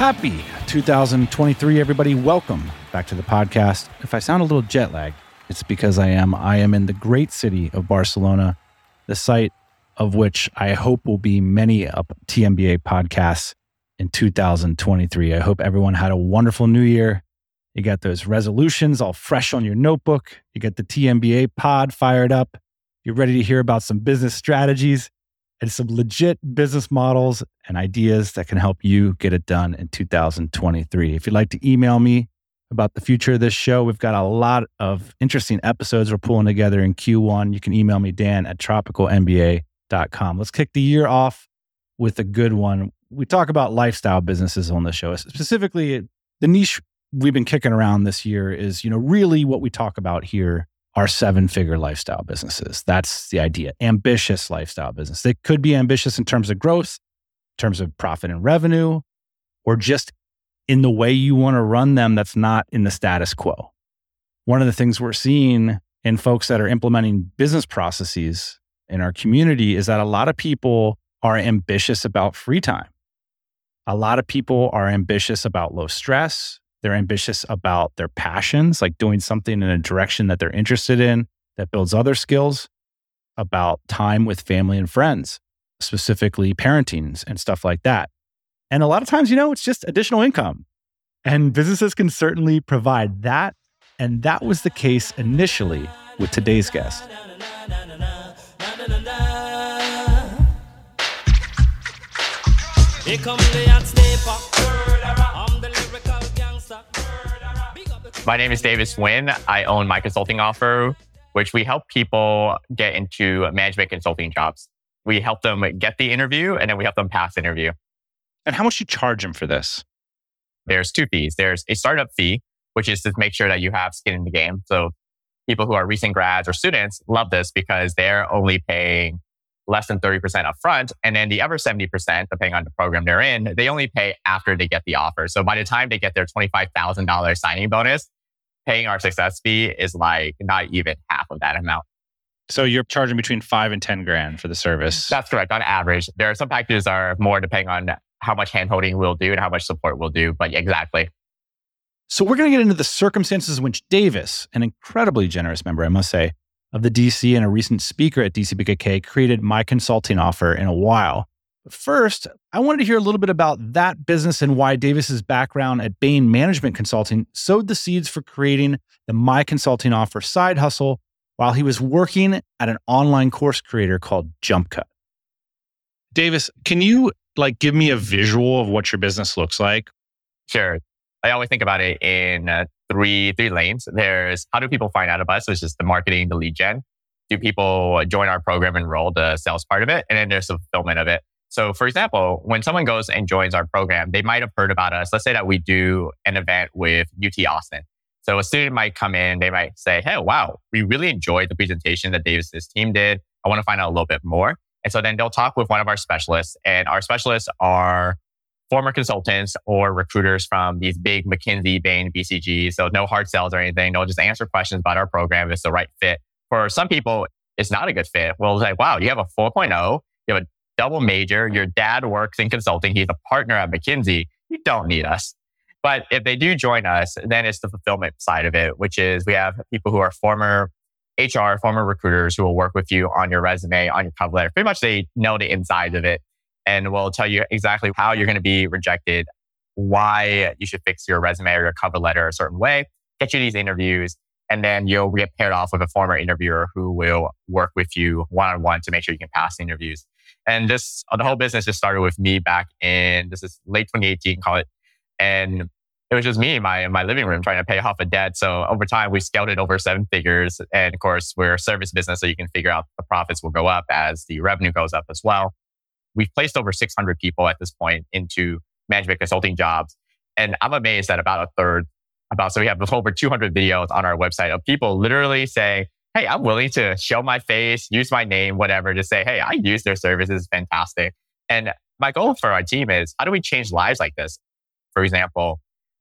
Happy 2023, everybody. Welcome back to the podcast. If I sound a little jet lagged, it's because I am. I am in the great city of Barcelona, the site of which I hope will be many up TMBA podcasts in 2023. I hope everyone had a wonderful new year. You got those resolutions all fresh on your notebook. You got the TMBA pod fired up. You're ready to hear about some business strategies and some legit business models and ideas that can help you get it done in 2023. If you'd like to email me about the future of this show, we've got a lot of interesting episodes we're pulling together in Q1. You can email me, Dan at tropicalmba.com. Let's kick the year off with a good one. We talk about lifestyle businesses on the show. Specifically, the niche we've been kicking around this year is, you know, really what we talk about here are seven figure lifestyle businesses. That's the idea. Ambitious lifestyle business. They could be ambitious in terms of growth, in terms of profit and revenue, or just in the way you want to run them that's not in the status quo. One of the things we're seeing in folks that are implementing business processes in our community is that a lot of people are ambitious about free time. A lot of people are ambitious about low stress, they're ambitious about their passions, like doing something in a direction that they're interested in that builds other skills, about time with family and friends, specifically parenting and stuff like that. And a lot of times, you know, it's just additional income. And businesses can certainly provide that. And that was the case initially with today's guest. Here come the My name is Davis Nguyen. I own my consulting offer, which we help people get into management consulting jobs. We help them get the interview and then we help them pass the interview. And how much you charge them for this? There's two fees. There's a startup fee, which is to make sure that you have skin in the game. So people who are recent grads or students love this because they're only paying less than 30% upfront. And then the other 70%, depending on the program they're in, they only pay after they get the offer. So by the time they get their $25,000 signing bonus, paying our success fee is like not even half of that amount. So you're charging between five and 10 grand for the service. That's correct. On average, there are some packages are more depending on how much handholding we'll do and how much support we'll do. But exactly. So we're going to get into the circumstances in which Davis, an incredibly generous member, I must say, of the DC and a recent speaker at DCBKK created my consulting offer in a while. But first, I wanted to hear a little bit about that business and why Davis's background at Bain Management Consulting sowed the seeds for creating the My Consulting Offer side hustle while he was working at an online course creator called JumpCut. Davis, can you like give me a visual of what your business looks like? Sure. I always think about it in uh, three three lanes. There's how do people find out about us, which is the marketing, the lead gen. Do people join our program, enroll the sales part of it, and then there's the fulfillment of it. So, for example, when someone goes and joins our program, they might have heard about us. Let's say that we do an event with UT Austin. So a student might come in, they might say, Hey, wow, we really enjoyed the presentation that Davis's team did. I want to find out a little bit more. And so then they'll talk with one of our specialists and our specialists are former consultants or recruiters from these big McKinsey, Bain, BCG. So no hard sales or anything. They'll just answer questions about our program if it's the right fit. For some people, it's not a good fit. We'll say, wow, you have a 4.0, you have a double major, your dad works in consulting, he's a partner at McKinsey. You don't need us. But if they do join us, then it's the fulfillment side of it, which is we have people who are former HR, former recruiters who will work with you on your resume, on your cover letter. Pretty much they know the inside of it and will tell you exactly how you're going to be rejected, why you should fix your resume or your cover letter a certain way, get you these interviews, and then you'll get paired off with a former interviewer who will work with you one on one to make sure you can pass the interviews. And this, the whole business just started with me back in, this is late 2018, call it. And it was just me in my, in my living room trying to pay off a debt. So over time, we scaled it over seven figures. And of course, we're a service business, so you can figure out the profits will go up as the revenue goes up as well. We've placed over 600 people at this point into management consulting jobs. And I'm amazed that about a third, about, so we have over 200 videos on our website of people literally saying, Hey, I'm willing to show my face, use my name, whatever, to say, Hey, I use their services. Fantastic. And my goal for our team is how do we change lives like this? For example,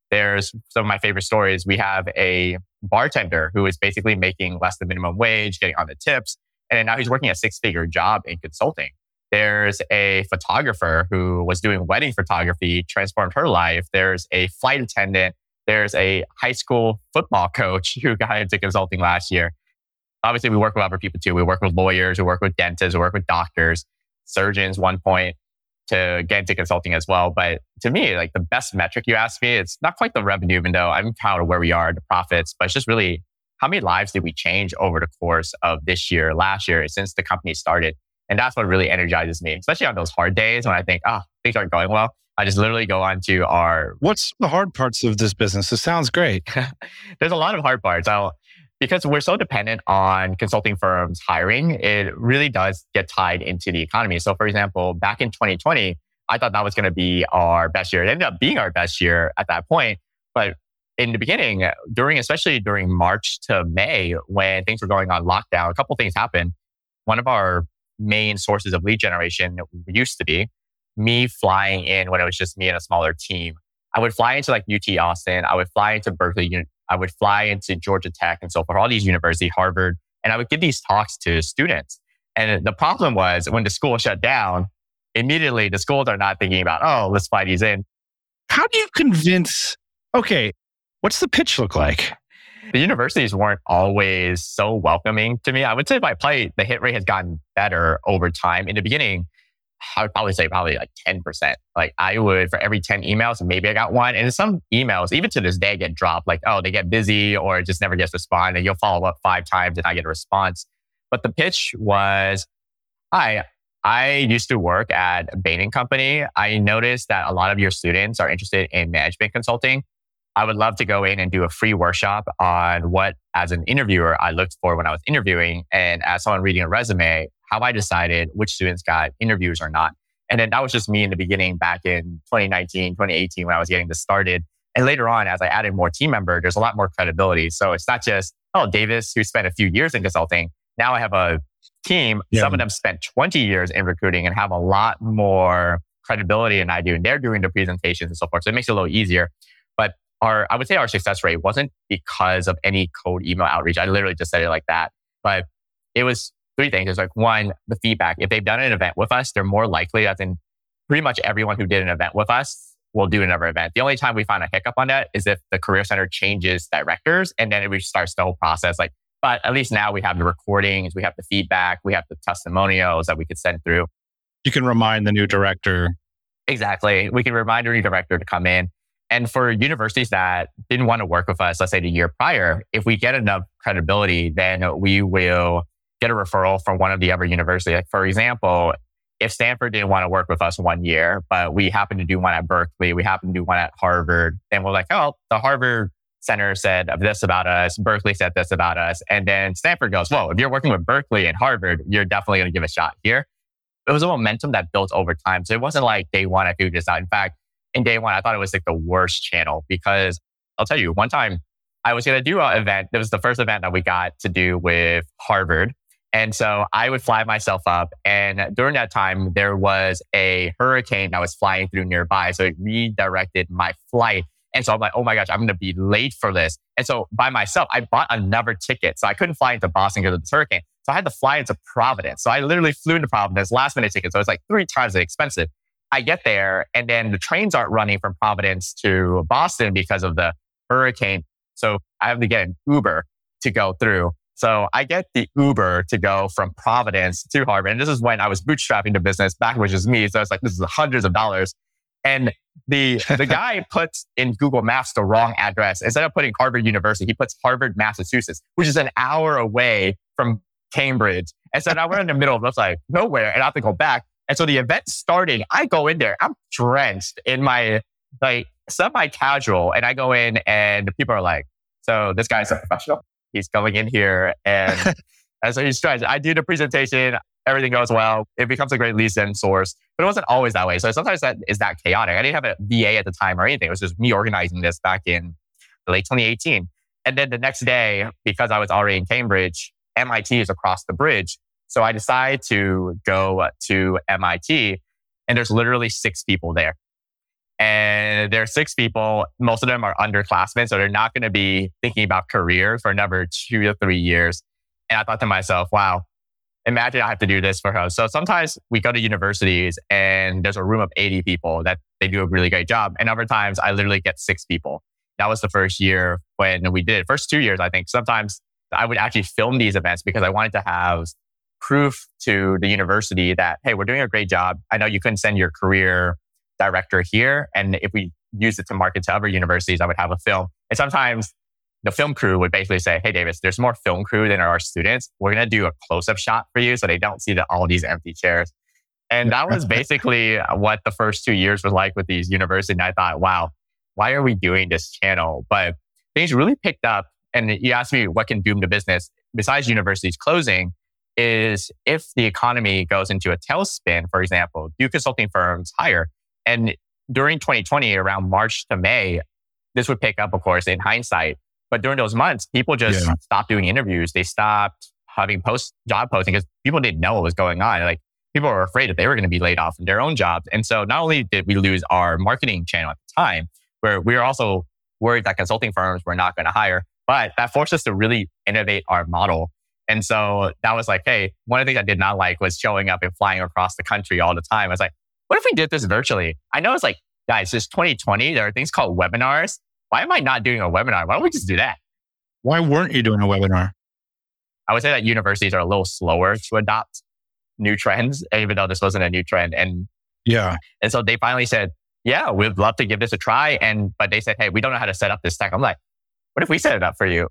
there's some of my favorite stories. We have a bartender who is basically making less than minimum wage, getting on the tips, and now he's working a six figure job in consulting. There's a photographer who was doing wedding photography, transformed her life. There's a flight attendant. There's a high school football coach who got into consulting last year. Obviously, we work with other people too. We work with lawyers, we work with dentists, we work with doctors, surgeons, one point to get into consulting as well. But to me, like the best metric you ask me, it's not quite the revenue, even though I'm proud of where we are, the profits, but it's just really how many lives did we change over the course of this year, last year, since the company started? And that's what really energizes me, especially on those hard days when I think, oh, things aren't going well. I just literally go on to our. What's the hard parts of this business? It sounds great. There's a lot of hard parts. I'll, because we're so dependent on consulting firms hiring, it really does get tied into the economy. So, for example, back in 2020, I thought that was going to be our best year. It ended up being our best year at that point. But in the beginning, during, especially during March to May, when things were going on lockdown, a couple things happened. One of our main sources of lead generation used to be me flying in when it was just me and a smaller team. I would fly into like UT Austin. I would fly into Berkeley. I would fly into Georgia Tech and so forth, all these universities, Harvard, and I would give these talks to students. And the problem was when the school shut down, immediately the schools are not thinking about, oh, let's fly these in. How do you convince? Okay, what's the pitch look like? The universities weren't always so welcoming to me. I would say by play, the hit rate has gotten better over time. In the beginning, I would probably say probably like 10%. Like I would, for every 10 emails, maybe I got one. And some emails, even to this day, get dropped. Like, oh, they get busy or it just never gets responded. And you'll follow up five times and I get a response. But the pitch was, hi, I used to work at Bain and Company. I noticed that a lot of your students are interested in management consulting. I would love to go in and do a free workshop on what, as an interviewer, I looked for when I was interviewing. And as someone reading a resume, how I decided which students got interviews or not. And then that was just me in the beginning back in 2019, 2018 when I was getting this started. And later on, as I added more team member, there's a lot more credibility. So it's not just, oh, Davis, who spent a few years in consulting. Now I have a team. Yeah. Some of them spent 20 years in recruiting and have a lot more credibility than I do. And they're doing the presentations and so forth. So it makes it a little easier our, I would say our success rate wasn't because of any cold email outreach. I literally just said it like that. But it was three things. It's like one, the feedback. If they've done an event with us, they're more likely, as in pretty much everyone who did an event with us will do another event. The only time we find a hiccup on that is if the career center changes directors and then it restarts the whole process. Like, but at least now we have the recordings, we have the feedback, we have the testimonials that we could send through. You can remind the new director. Exactly. We can remind the new director to come in. And for universities that didn't want to work with us, let's say the year prior, if we get enough credibility, then we will get a referral from one of the other universities. Like for example, if Stanford didn't want to work with us one year, but we happen to do one at Berkeley, we happen to do one at Harvard, then we're like, oh, the Harvard Center said this about us, Berkeley said this about us. And then Stanford goes, whoa, if you're working with Berkeley and Harvard, you're definitely going to give a shot here. It was a momentum that built over time. So it wasn't like day one, I figured this out. In fact, in day one, I thought it was like the worst channel because I'll tell you, one time I was going to do an event. It was the first event that we got to do with Harvard. And so I would fly myself up. And during that time, there was a hurricane that was flying through nearby. So it redirected my flight. And so I'm like, oh my gosh, I'm going to be late for this. And so by myself, I bought another ticket. So I couldn't fly into Boston because of this hurricane. So I had to fly into Providence. So I literally flew into Providence, last minute ticket. So it's like three times as expensive. I get there and then the trains aren't running from Providence to Boston because of the hurricane. So I have to get an Uber to go through. So I get the Uber to go from Providence to Harvard. And this is when I was bootstrapping the business back, which is me. So it's like, this is hundreds of dollars. And the, the guy puts in Google Maps the wrong address. Instead of putting Harvard University, he puts Harvard, Massachusetts, which is an hour away from Cambridge. And so now we're in the middle of like nowhere and I have to go back. And so the event starting, I go in there, I'm drenched in my like semi casual, and I go in and people are like, so this guy's a professional. He's going in here and, and so he's trying. I do the presentation. everything goes well. It becomes a great lead gen source, but it wasn't always that way. So sometimes that is that chaotic. I didn't have a VA at the time or anything. It was just me organizing this back in late 2018. And then the next day, because I was already in Cambridge, MIT is across the bridge. So I decided to go to MIT and there's literally six people there. And there are six people. Most of them are underclassmen. So they're not going to be thinking about career for another two to three years. And I thought to myself, wow, imagine I have to do this for her. So sometimes we go to universities and there's a room of 80 people that they do a really great job. And other times I literally get six people. That was the first year when we did it. First two years, I think sometimes I would actually film these events because I wanted to have proof to the university that, hey, we're doing a great job. I know you couldn't send your career director here. And if we use it to market to other universities, I would have a film. And sometimes the film crew would basically say, Hey, Davis, there's more film crew than our students. We're going to do a close up shot for you so they don't see the, all these empty chairs. And that was basically what the first two years was like with these universities. And I thought, wow, why are we doing this channel? But things really picked up. And you asked me what can boom the business besides universities closing is if the economy goes into a tailspin, for example, do consulting firms hire? And during 2020, around March to May, this would pick up, of course, in hindsight. But during those months, people just yeah. stopped doing interviews. They stopped having post job posting because people didn't know what was going on. Like people were afraid that they were going to be laid off in their own jobs. And so not only did we lose our marketing channel at the time, where we were also worried that consulting firms were not going to hire, but that forced us to really innovate our model. And so that was like, hey, one of the things I did not like was showing up and flying across the country all the time. I was like, what if we did this virtually? I know it's like, guys, it's 2020. There are things called webinars. Why am I not doing a webinar? Why don't we just do that? Why weren't you doing a webinar? I would say that universities are a little slower to adopt new trends, even though this wasn't a new trend. And yeah. And so they finally said, yeah, we'd love to give this a try. And, but they said, hey, we don't know how to set up this tech. I'm like, what if we set it up for you?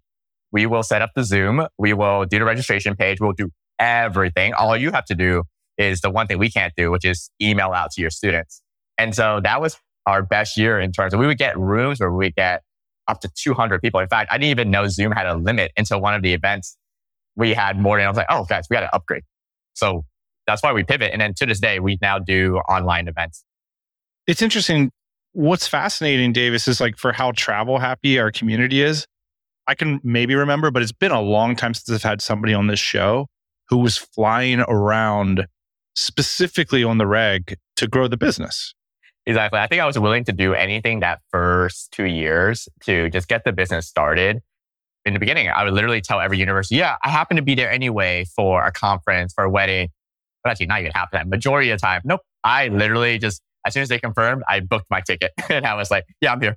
We will set up the Zoom. We will do the registration page. We'll do everything. All you have to do is the one thing we can't do, which is email out to your students. And so that was our best year in terms of we would get rooms where we get up to 200 people. In fact, I didn't even know Zoom had a limit until one of the events we had more than I was like, oh, guys, we got to upgrade. So that's why we pivot. And then to this day, we now do online events. It's interesting. What's fascinating, Davis, is like for how travel happy our community is. I can maybe remember, but it's been a long time since I've had somebody on this show who was flying around specifically on the reg to grow the business. Exactly. I think I was willing to do anything that first two years to just get the business started. In the beginning, I would literally tell every university, yeah, I happen to be there anyway for a conference, for a wedding. But actually, not even half the. Majority of the time, nope. I literally just, as soon as they confirmed, I booked my ticket. and I was like, yeah, I'm here.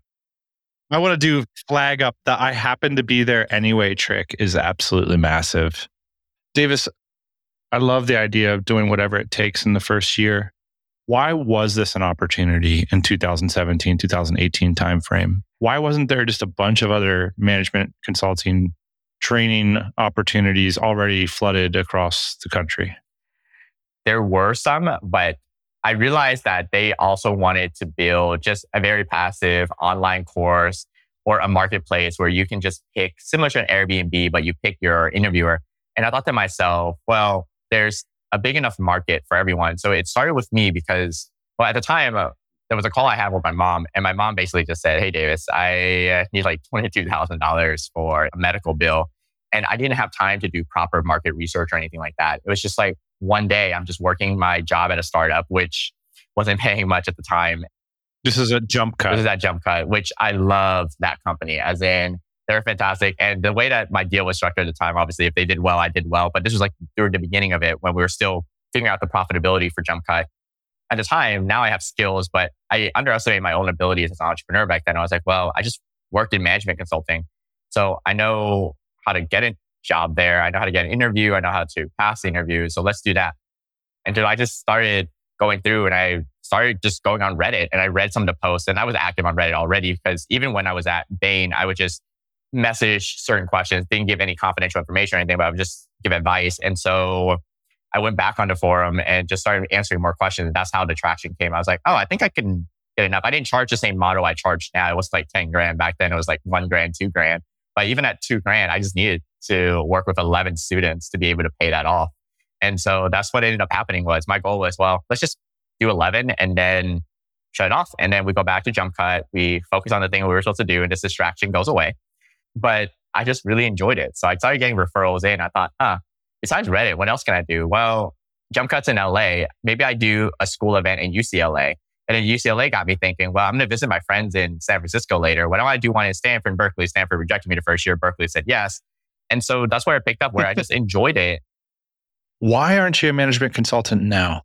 I want to do flag up the I happen to be there anyway trick is absolutely massive. Davis, I love the idea of doing whatever it takes in the first year. Why was this an opportunity in 2017, 2018 timeframe? Why wasn't there just a bunch of other management consulting training opportunities already flooded across the country? There were some, but I realized that they also wanted to build just a very passive online course or a marketplace where you can just pick similar to an Airbnb, but you pick your interviewer. And I thought to myself, well, there's a big enough market for everyone. So it started with me because, well, at the time, uh, there was a call I had with my mom, and my mom basically just said, Hey, Davis, I uh, need like $22,000 for a medical bill. And I didn't have time to do proper market research or anything like that. It was just like one day I'm just working my job at a startup, which wasn't paying much at the time. This is a jump cut. This is that jump cut, which I love that company as in they're fantastic. And the way that my deal was structured at the time, obviously, if they did well, I did well. But this was like during the beginning of it when we were still figuring out the profitability for Jump Cut. At the time, now I have skills, but I underestimated my own abilities as an entrepreneur back then. I was like, well, I just worked in management consulting. So I know how to get a job there. I know how to get an interview. I know how to pass the interview. So let's do that. And so I just started going through and I started just going on Reddit and I read some of the posts and I was active on Reddit already because even when I was at Bain, I would just message certain questions, didn't give any confidential information or anything, but I would just give advice. And so I went back on the forum and just started answering more questions. That's how the traction came. I was like, oh, I think I can get enough. I didn't charge the same model I charge now. It was like 10 grand. Back then it was like one grand, two grand. But even at two grand, I just needed to work with 11 students to be able to pay that off. And so that's what ended up happening was my goal was, well, let's just do 11 and then shut it off. And then we go back to jump cut. We focus on the thing we were supposed to do and this distraction goes away. But I just really enjoyed it. So I started getting referrals in. I thought, huh, besides Reddit, what else can I do? Well, jump cuts in LA. Maybe I do a school event in UCLA. And then UCLA got me thinking, well, I'm going to visit my friends in San Francisco later. Why don't I do one in Stanford and Berkeley? Stanford rejected me the first year. Berkeley said yes. And so that's where I picked up where I just enjoyed it. Why aren't you a management consultant now?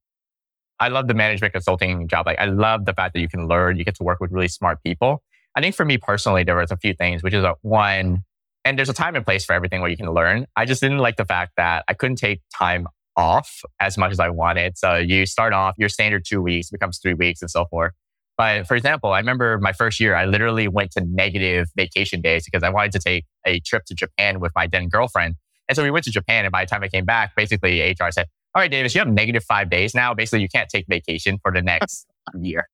I love the management consulting job. Like I love the fact that you can learn, you get to work with really smart people. I think for me personally, there was a few things, which is a, one, and there's a time and place for everything where you can learn. I just didn't like the fact that I couldn't take time off as much as I wanted. So you start off, your standard two weeks becomes three weeks and so forth. But for example, I remember my first year, I literally went to negative vacation days because I wanted to take a trip to Japan with my then girlfriend. And so we went to Japan. And by the time I came back, basically HR said, all right, Davis, you have negative five days now. Basically, you can't take vacation for the next year.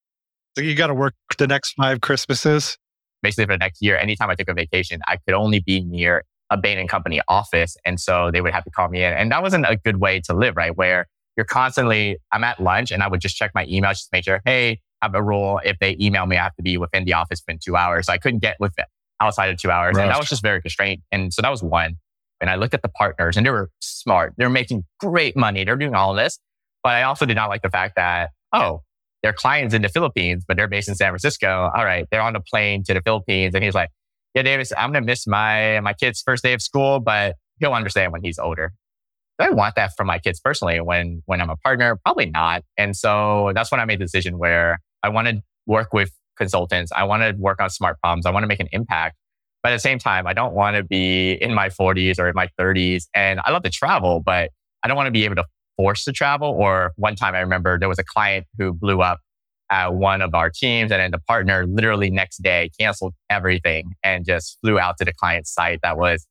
So you got to work the next five Christmases? Basically, for the next year, anytime I took a vacation, I could only be near a Bain and Company office. And so they would have to call me in. And that wasn't a good way to live, right? Where you're constantly, I'm at lunch and I would just check my email just to make sure, hey, I have a rule. If they email me, I have to be within the office within two hours. So I couldn't get with it outside of two hours. Right. And that was just very constrained. And so that was one. And I looked at the partners and they were smart. They're making great money. They're doing all this. But I also did not like the fact that, oh, their clients in the Philippines, but they're based in San Francisco. All right. They're on a plane to the Philippines. And he's like, yeah, Davis, I'm going to miss my, my kid's first day of school, but he'll understand when he's older. Do I want that for my kids personally when, when I'm a partner? Probably not. And so that's when I made the decision where I want to work with consultants. I want to work on smart problems. I want to make an impact. But at the same time, I don't want to be in my 40s or in my 30s. And I love to travel, but I don't want to be able to force to travel. Or one time I remember there was a client who blew up at one of our teams and then the partner literally next day canceled everything and just flew out to the client's site that was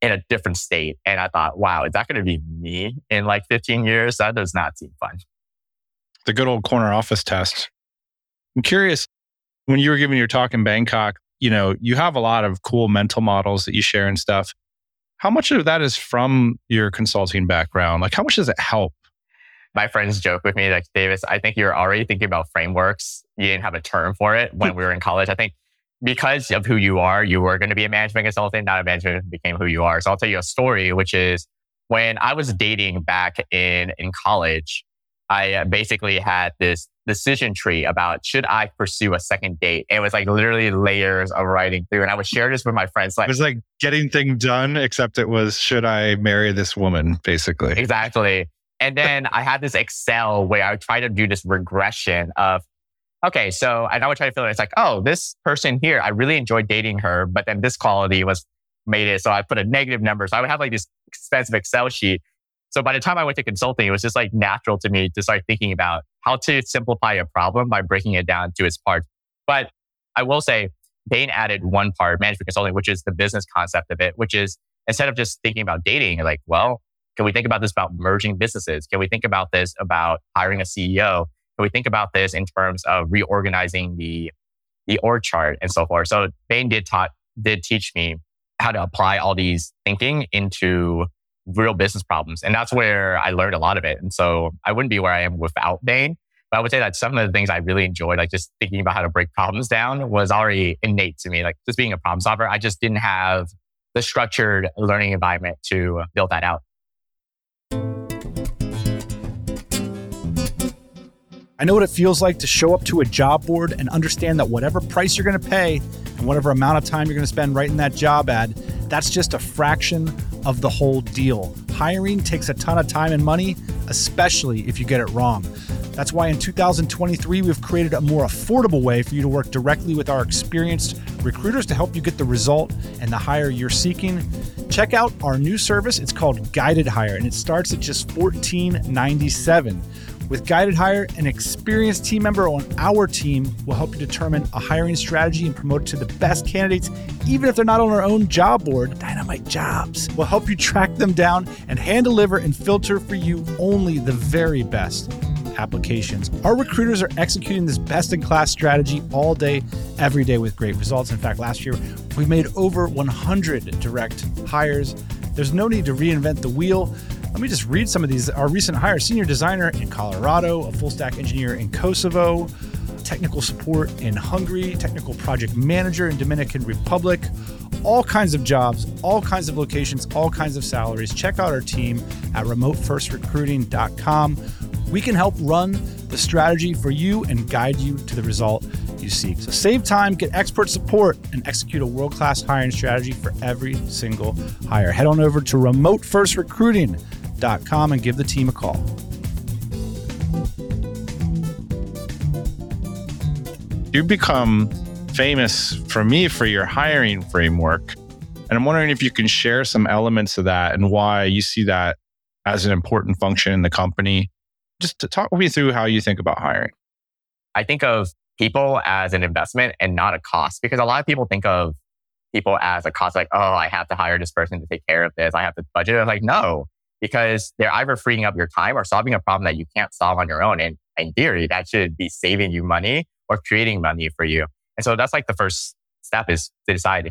in a different state. And I thought, wow, is that going to be me in like 15 years? That does not seem fun. The good old corner office test. I'm curious when you were giving your talk in Bangkok, you know, you have a lot of cool mental models that you share and stuff. How much of that is from your consulting background? Like, how much does it help my friends joke with me like Davis, I think you're already thinking about frameworks. You didn't have a term for it when we were in college. I think because of who you are, you were going to be a management consultant, not a management became who you are. So I'll tell you a story, which is when I was dating back in, in college, I uh, basically had this decision tree about should I pursue a second date. it was like literally layers of writing through. And I would share this with my friends. Like, it was like getting things done, except it was should I marry this woman, basically. Exactly. And then I had this Excel where I would try to do this regression of, okay, so and I would try to feel it. It's like, oh, this person here, I really enjoyed dating her, but then this quality was made it. So I put a negative number. So I would have like this expensive Excel sheet. So by the time I went to consulting, it was just like natural to me to start thinking about how to simplify a problem by breaking it down to its parts. But I will say, Bain added one part, management consulting, which is the business concept of it, which is instead of just thinking about dating, like, well, can we think about this about merging businesses? Can we think about this about hiring a CEO? Can we think about this in terms of reorganizing the the org chart and so forth? So Bain did taught did teach me how to apply all these thinking into real business problems. And that's where I learned a lot of it. And so I wouldn't be where I am without Bain. But I would say that some of the things I really enjoyed, like just thinking about how to break problems down, was already innate to me. Like just being a problem solver, I just didn't have the structured learning environment to build that out. I know what it feels like to show up to a job board and understand that whatever price you're going to pay and whatever amount of time you're going to spend writing that job ad, that's just a fraction of the whole deal. Hiring takes a ton of time and money, especially if you get it wrong. That's why in 2023, we've created a more affordable way for you to work directly with our experienced recruiters to help you get the result and the hire you're seeking. Check out our new service. It's called Guided Hire, and it starts at just $14.97. With Guided Hire, an experienced team member on our team will help you determine a hiring strategy and promote to the best candidates, even if they're not on our own job board. Dynamite Jobs will help you track them down and hand deliver and filter for you only the very best applications. Our recruiters are executing this best in class strategy all day, every day with great results. In fact, last year we made over 100 direct hires. There's no need to reinvent the wheel. Let me just read some of these. Our recent hire senior designer in Colorado, a full stack engineer in Kosovo, technical support in Hungary, technical project manager in Dominican Republic, all kinds of jobs, all kinds of locations, all kinds of salaries. Check out our team at remotefirstrecruiting.com. We can help run the strategy for you and guide you to the result you seek. So save time, get expert support, and execute a world class hiring strategy for every single hire. Head on over to remotefirstrecruiting.com and give the team a call. You've become famous for me for your hiring framework. And I'm wondering if you can share some elements of that and why you see that as an important function in the company just to talk me through how you think about hiring. I think of people as an investment and not a cost because a lot of people think of people as a cost, like, oh, I have to hire this person to take care of this. I have to budget. I'm like, no, because they're either freeing up your time or solving a problem that you can't solve on your own. And in theory, that should be saving you money or creating money for you. And so that's like the first step is to decide.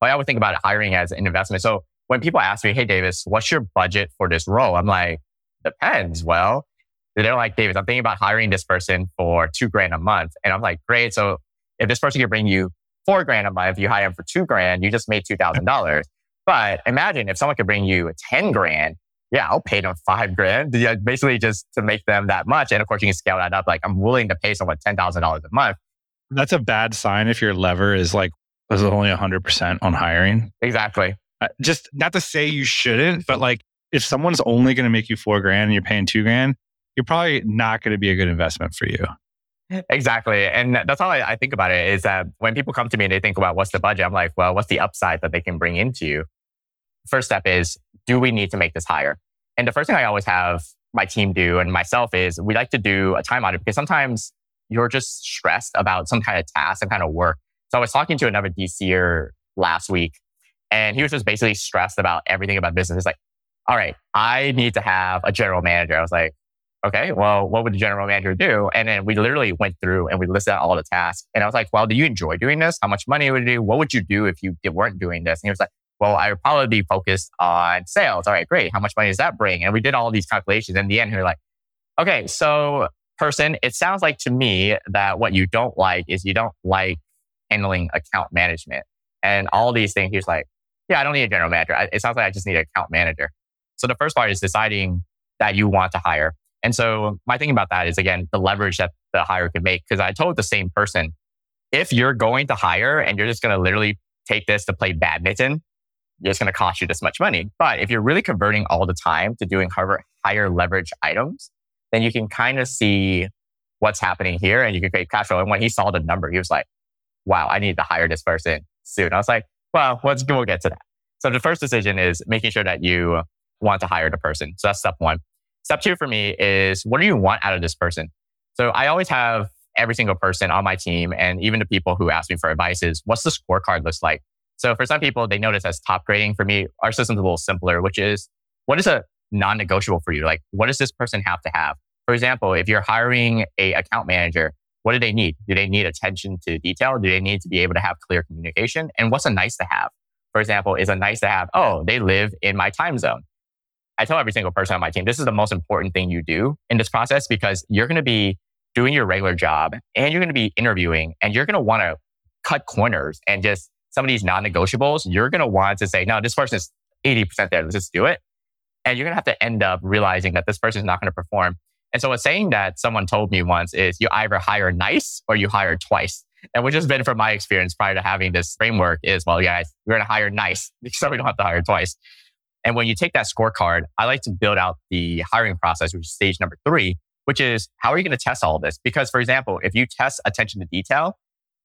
But I always think about hiring as an investment. So when people ask me, Hey, Davis, what's your budget for this role? I'm like, depends. Well, they're like, Davis, I'm thinking about hiring this person for two grand a month. And I'm like, great. So if this person could bring you four grand a month, you hire them for two grand, you just made $2,000. but imagine if someone could bring you 10 grand, yeah, I'll pay them five grand, basically just to make them that much. And of course, you can scale that up. Like I'm willing to pay someone $10,000 a month. That's a bad sign if your lever is like, is only 100% on hiring. Exactly. Uh, just not to say you shouldn't, but like if someone's only going to make you four grand and you're paying two grand, you're probably not going to be a good investment for you. Exactly. And that's all I, I, think about it is that when people come to me and they think about what's the budget, I'm like, well, what's the upside that they can bring into you? First step is, do we need to make this higher? And the first thing I always have my team do and myself is we like to do a time audit because sometimes you're just stressed about some kind of task, some kind of work. So I was talking to another DCer last week and he was just basically stressed about everything about business. He's like, all right, I need to have a general manager. I was like, okay, well, what would the general manager do? And then we literally went through and we listed out all the tasks. And I was like, well, do you enjoy doing this? How much money would you do? What would you do if you weren't doing this? And he was like, well, I would probably be focused on sales. All right, great. How much money does that bring? And we did all these calculations. In the end, we were like, okay, so person, it sounds like to me that what you don't like is you don't like handling account management and all these things. He was like, yeah, I don't need a general manager. It sounds like I just need an account manager. So the first part is deciding that you want to hire. And so my thinking about that is again, the leverage that the hire could make. Cause I told the same person, if you're going to hire and you're just going to literally take this to play badminton, it's going to cost you this much money. But if you're really converting all the time to doing higher leverage items, then you can kind of see what's happening here and you can create cash flow. And when he saw the number, he was like, wow, I need to hire this person soon. I was like, well, let's, we'll get to that. So the first decision is making sure that you want to hire the person. So that's step one. Step two for me is what do you want out of this person? So I always have every single person on my team and even the people who ask me for advice is what's the scorecard looks like? So for some people, they notice as top grading. For me, our system's a little simpler, which is what is a non-negotiable for you? Like, what does this person have to have? For example, if you're hiring a account manager, what do they need? Do they need attention to detail? Do they need to be able to have clear communication? And what's a nice to have? For example, is a nice to have, oh, they live in my time zone. I tell every single person on my team, this is the most important thing you do in this process because you're going to be doing your regular job and you're going to be interviewing and you're going to want to cut corners and just some of these non-negotiables, you're going to want to say, no, this person is 80% there. Let's just do it. And you're going to have to end up realizing that this person is not going to perform. And so a saying that someone told me once is you either hire nice or you hire twice. And which has been from my experience prior to having this framework is, well, guys, we're going to hire nice so we don't have to hire twice. And when you take that scorecard, I like to build out the hiring process, which is stage number three, which is how are you going to test all of this? Because, for example, if you test attention to detail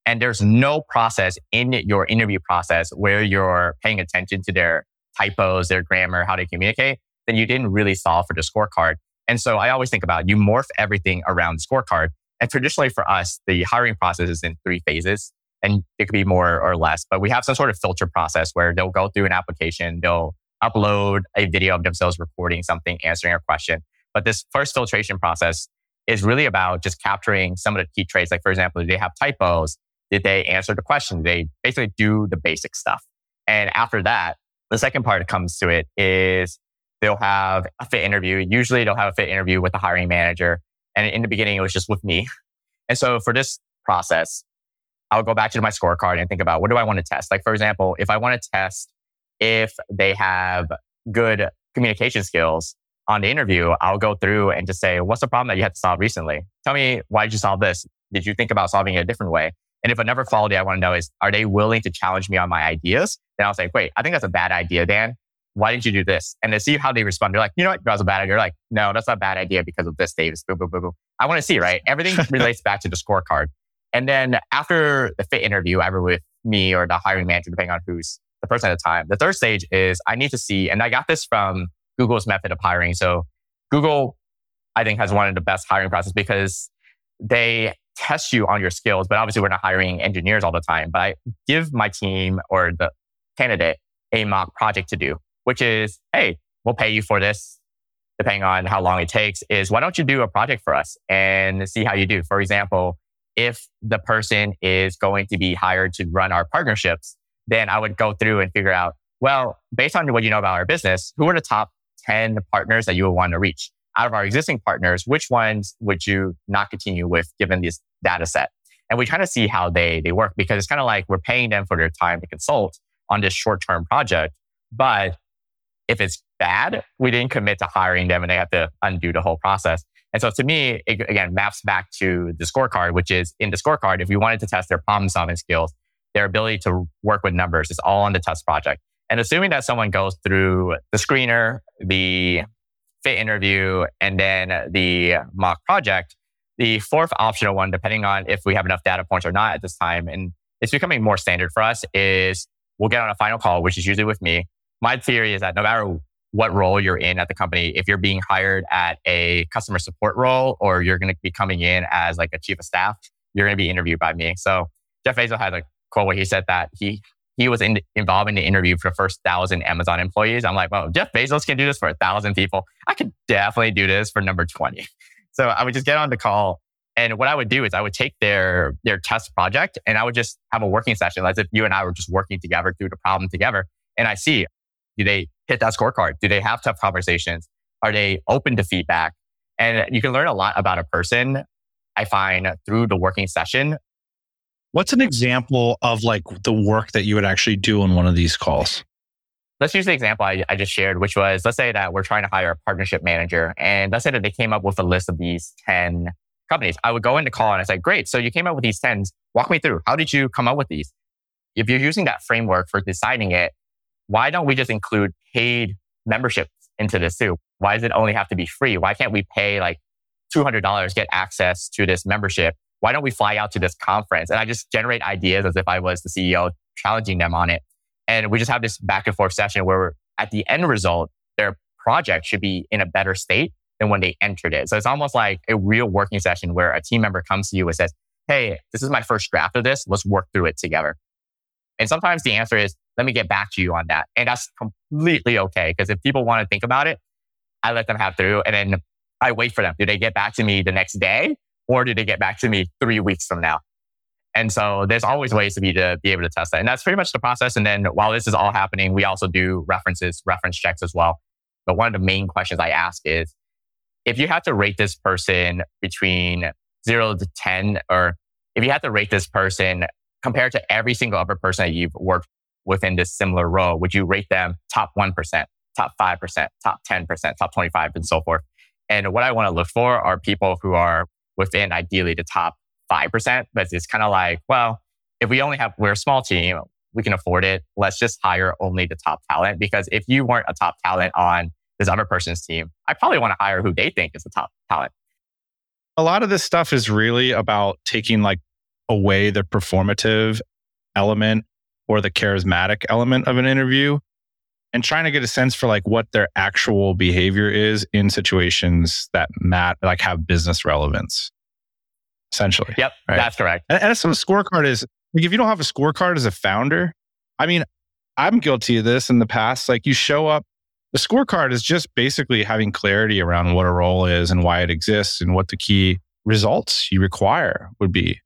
and there's no process in your interview process where you're paying attention to their typos, their grammar, how they communicate, then you didn't really solve for the scorecard. And so I always think about you morph everything around the scorecard. And traditionally for us, the hiring process is in three phases and it could be more or less, but we have some sort of filter process where they'll go through an application, they'll upload a video of themselves recording something, answering a question. But this first filtration process is really about just capturing some of the key traits. Like, for example, do they have typos? Did they answer the question? Did they basically do the basic stuff? And after that, the second part that comes to it is they'll have a fit interview. Usually they'll have a fit interview with the hiring manager. And in the beginning, it was just with me. And so for this process, I'll go back to my scorecard and think about what do I want to test? Like, for example, if I want to test if they have good communication skills on the interview, I'll go through and just say, what's the problem that you had to solve recently? Tell me, why did you solve this? Did you think about solving it a different way? And if another quality I want to know is, are they willing to challenge me on my ideas? Then I'll say, wait, I think that's a bad idea, Dan. Why didn't you do this? And to see how they respond, they're like, you know what? That was a bad idea. You're like, no, that's not a bad idea because of this, Davis. Boom, boom, boom, boom. I want to see, right? Everything relates back to the scorecard. And then after the fit interview, either with me or the hiring manager, depending on who's the person at the time, the third stage is I need to see, and I got this from Google's method of hiring. So Google, I think, has one of the best hiring process because they test you on your skills, but obviously we're not hiring engineers all the time. But I give my team or the candidate a mock project to do, which is, hey, we'll pay you for this, depending on how long it takes, is why don't you do a project for us and see how you do? For example, if the person is going to be hired to run our partnerships, then I would go through and figure out, well, based on what you know about our business, who are the top 10 partners that you would want to reach? Out of our existing partners, which ones would you not continue with given this data set? And we kind of see how they, they work because it's kind of like we're paying them for their time to consult on this short term project. But if it's bad, we didn't commit to hiring them and they have to undo the whole process. And so to me, it again maps back to the scorecard, which is in the scorecard, if we wanted to test their problem solving skills, their ability to work with numbers is all on the test project. And assuming that someone goes through the screener, the fit interview, and then the mock project, the fourth optional one, depending on if we have enough data points or not at this time, and it's becoming more standard for us, is we'll get on a final call, which is usually with me. My theory is that no matter what role you're in at the company, if you're being hired at a customer support role or you're going to be coming in as like a chief of staff, you're going to be interviewed by me. So Jeff Bezos had a quote where he said that he he was in, involved in the interview for the first thousand Amazon employees. I'm like, well, Jeff Bezos can do this for a thousand people. I could definitely do this for number 20. So I would just get on the call. And what I would do is I would take their, their test project and I would just have a working session as if you and I were just working together through the problem together. And I see, do they hit that scorecard? Do they have tough conversations? Are they open to feedback? And you can learn a lot about a person, I find, through the working session What's an example of like the work that you would actually do on one of these calls? Let's use the example I, I, just shared, which was let's say that we're trying to hire a partnership manager. And let's say that they came up with a list of these 10 companies. I would go into the call and I say, great. So you came up with these 10s. Walk me through. How did you come up with these? If you're using that framework for deciding it, why don't we just include paid memberships into this too? Why does it only have to be free? Why can't we pay like $200, get access to this membership why don't we fly out to this conference? And I just generate ideas as if I was the CEO challenging them on it. And we just have this back and forth session where at the end result, their project should be in a better state than when they entered it. So it's almost like a real working session where a team member comes to you and says, Hey, this is my first draft of this. Let's work through it together. And sometimes the answer is, let me get back to you on that. And that's completely okay. Because if people want to think about it, I let them have through and then I wait for them. Do they get back to me the next day? Or do they get back to me three weeks from now? And so there's always ways to be to be able to test that. And that's pretty much the process. And then while this is all happening, we also do references, reference checks as well. But one of the main questions I ask is if you had to rate this person between zero to 10, or if you had to rate this person compared to every single other person that you've worked within this similar role, would you rate them top 1%, top 5%, top 10%, top 25, and so forth? And what I want to look for are people who are within ideally the top 5%. But it's kind of like, well, if we only have, we're a small team, we can afford it. Let's just hire only the top talent. Because if you weren't a top talent on this other person's team, I probably want to hire who they think is the top talent. A lot of this stuff is really about taking like away the performative element or the charismatic element of an interview and trying to get a sense for like what their actual behavior is in situations that mat like have business relevance essentially yep right? that's correct and, and so a scorecard is like if you don't have a scorecard as a founder i mean i'm guilty of this in the past like you show up the scorecard is just basically having clarity around what a role is and why it exists and what the key results you require would be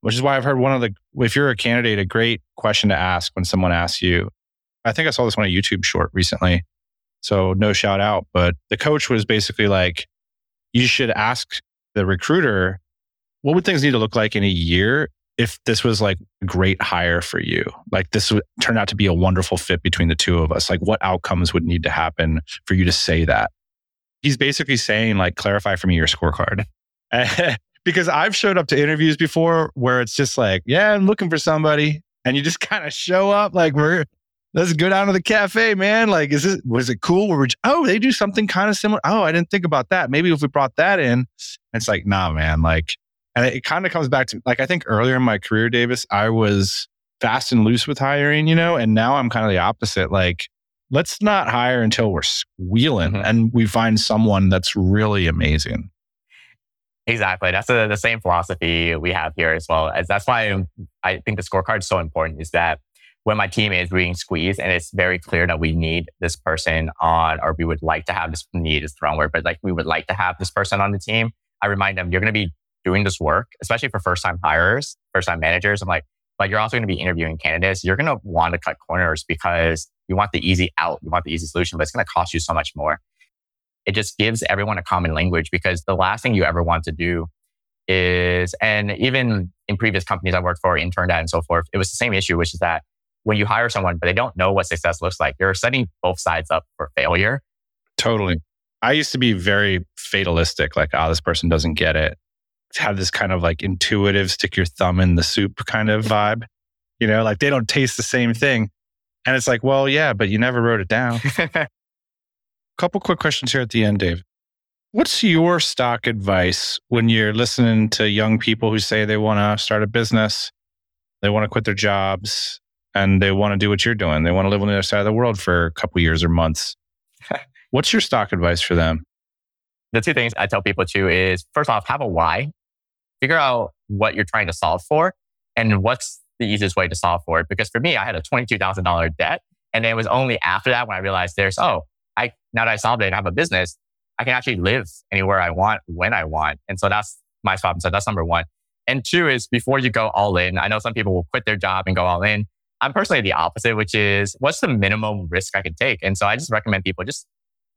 which is why i've heard one of the if you're a candidate a great question to ask when someone asks you I think I saw this on a YouTube short recently. So no shout out. But the coach was basically like, you should ask the recruiter, what would things need to look like in a year if this was like a great hire for you? Like this would turn out to be a wonderful fit between the two of us. Like what outcomes would need to happen for you to say that? He's basically saying, like, clarify for me your scorecard. because I've showed up to interviews before where it's just like, yeah, I'm looking for somebody. And you just kind of show up like we're let's go down to the cafe, man. Like, is it was it cool? Where we, oh, they do something kind of similar. Oh, I didn't think about that. Maybe if we brought that in, it's like, nah, man. Like, and it, it kind of comes back to like I think earlier in my career, Davis, I was fast and loose with hiring, you know, and now I'm kind of the opposite. Like, let's not hire until we're squealing mm-hmm. and we find someone that's really amazing. Exactly. That's a, the same philosophy we have here as well. As that's why I think the scorecard is so important. Is that when my team is being squeezed and it's very clear that we need this person on, or we would like to have this need is the wrong word, but like we would like to have this person on the team, I remind them, you're going to be doing this work, especially for first time hires, first time managers. I'm like, but you're also going to be interviewing candidates. You're going to want to cut corners because you want the easy out. You want the easy solution, but it's going to cost you so much more. It just gives everyone a common language because the last thing you ever want to do is, and even in previous companies I worked for, interned at and so forth, it was the same issue, which is that when you hire someone, but they don't know what success looks like, you're setting both sides up for failure. Totally. I used to be very fatalistic, like, oh, this person doesn't get it. Have this kind of like intuitive, stick your thumb in the soup kind of vibe. You know, like they don't taste the same thing. And it's like, well, yeah, but you never wrote it down. Couple quick questions here at the end, Dave. What's your stock advice when you're listening to young people who say they want to start a business, they want to quit their jobs, and they want to do what you're doing. They want to live on the other side of the world for a couple years or months. What's your stock advice for them? The two things I tell people too is first off, have a why. Figure out what you're trying to solve for and what's the easiest way to solve for it. Because for me, I had a $22,000 debt. And it was only after that when I realized there's, oh, I, now that I solved it and I have a business, I can actually live anywhere I want when I want. And so that's my problem. So that's number one. And two is before you go all in, I know some people will quit their job and go all in. I'm personally the opposite, which is what's the minimum risk I can take? And so I just recommend people just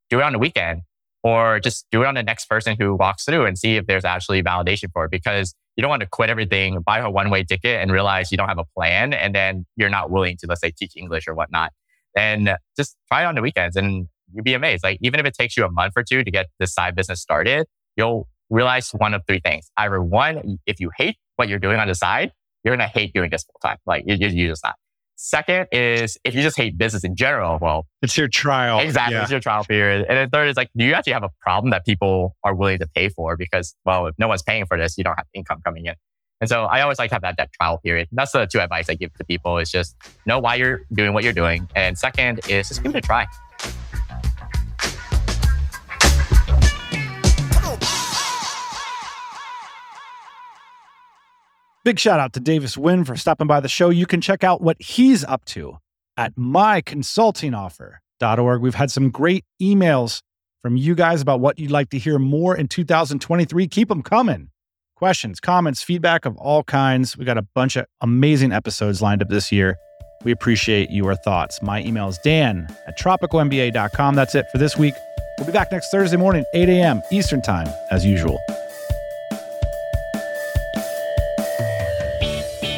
do it on the weekend or just do it on the next person who walks through and see if there's actually validation for it because you don't want to quit everything, buy a one way ticket and realize you don't have a plan. And then you're not willing to, let's say, teach English or whatnot. And just try it on the weekends and you'd be amazed. Like even if it takes you a month or two to get this side business started, you'll realize one of three things. Either one, if you hate what you're doing on the side, you're going to hate doing this full time. Like you, you just not. Second is if you just hate business in general, well, it's your trial. Exactly. Yeah. It's your trial period. And then third is like, do you actually have a problem that people are willing to pay for? Because, well, if no one's paying for this, you don't have income coming in. And so I always like to have that, that trial period. And that's the two advice I give to people is just know why you're doing what you're doing. And second is just give it a try. Big shout out to Davis Nguyen for stopping by the show. You can check out what he's up to at myconsultingoffer.org. We've had some great emails from you guys about what you'd like to hear more in 2023. Keep them coming. Questions, comments, feedback of all kinds. We got a bunch of amazing episodes lined up this year. We appreciate your thoughts. My email is dan at tropicalmba.com. That's it for this week. We'll be back next Thursday morning, 8 a.m. Eastern Time, as usual.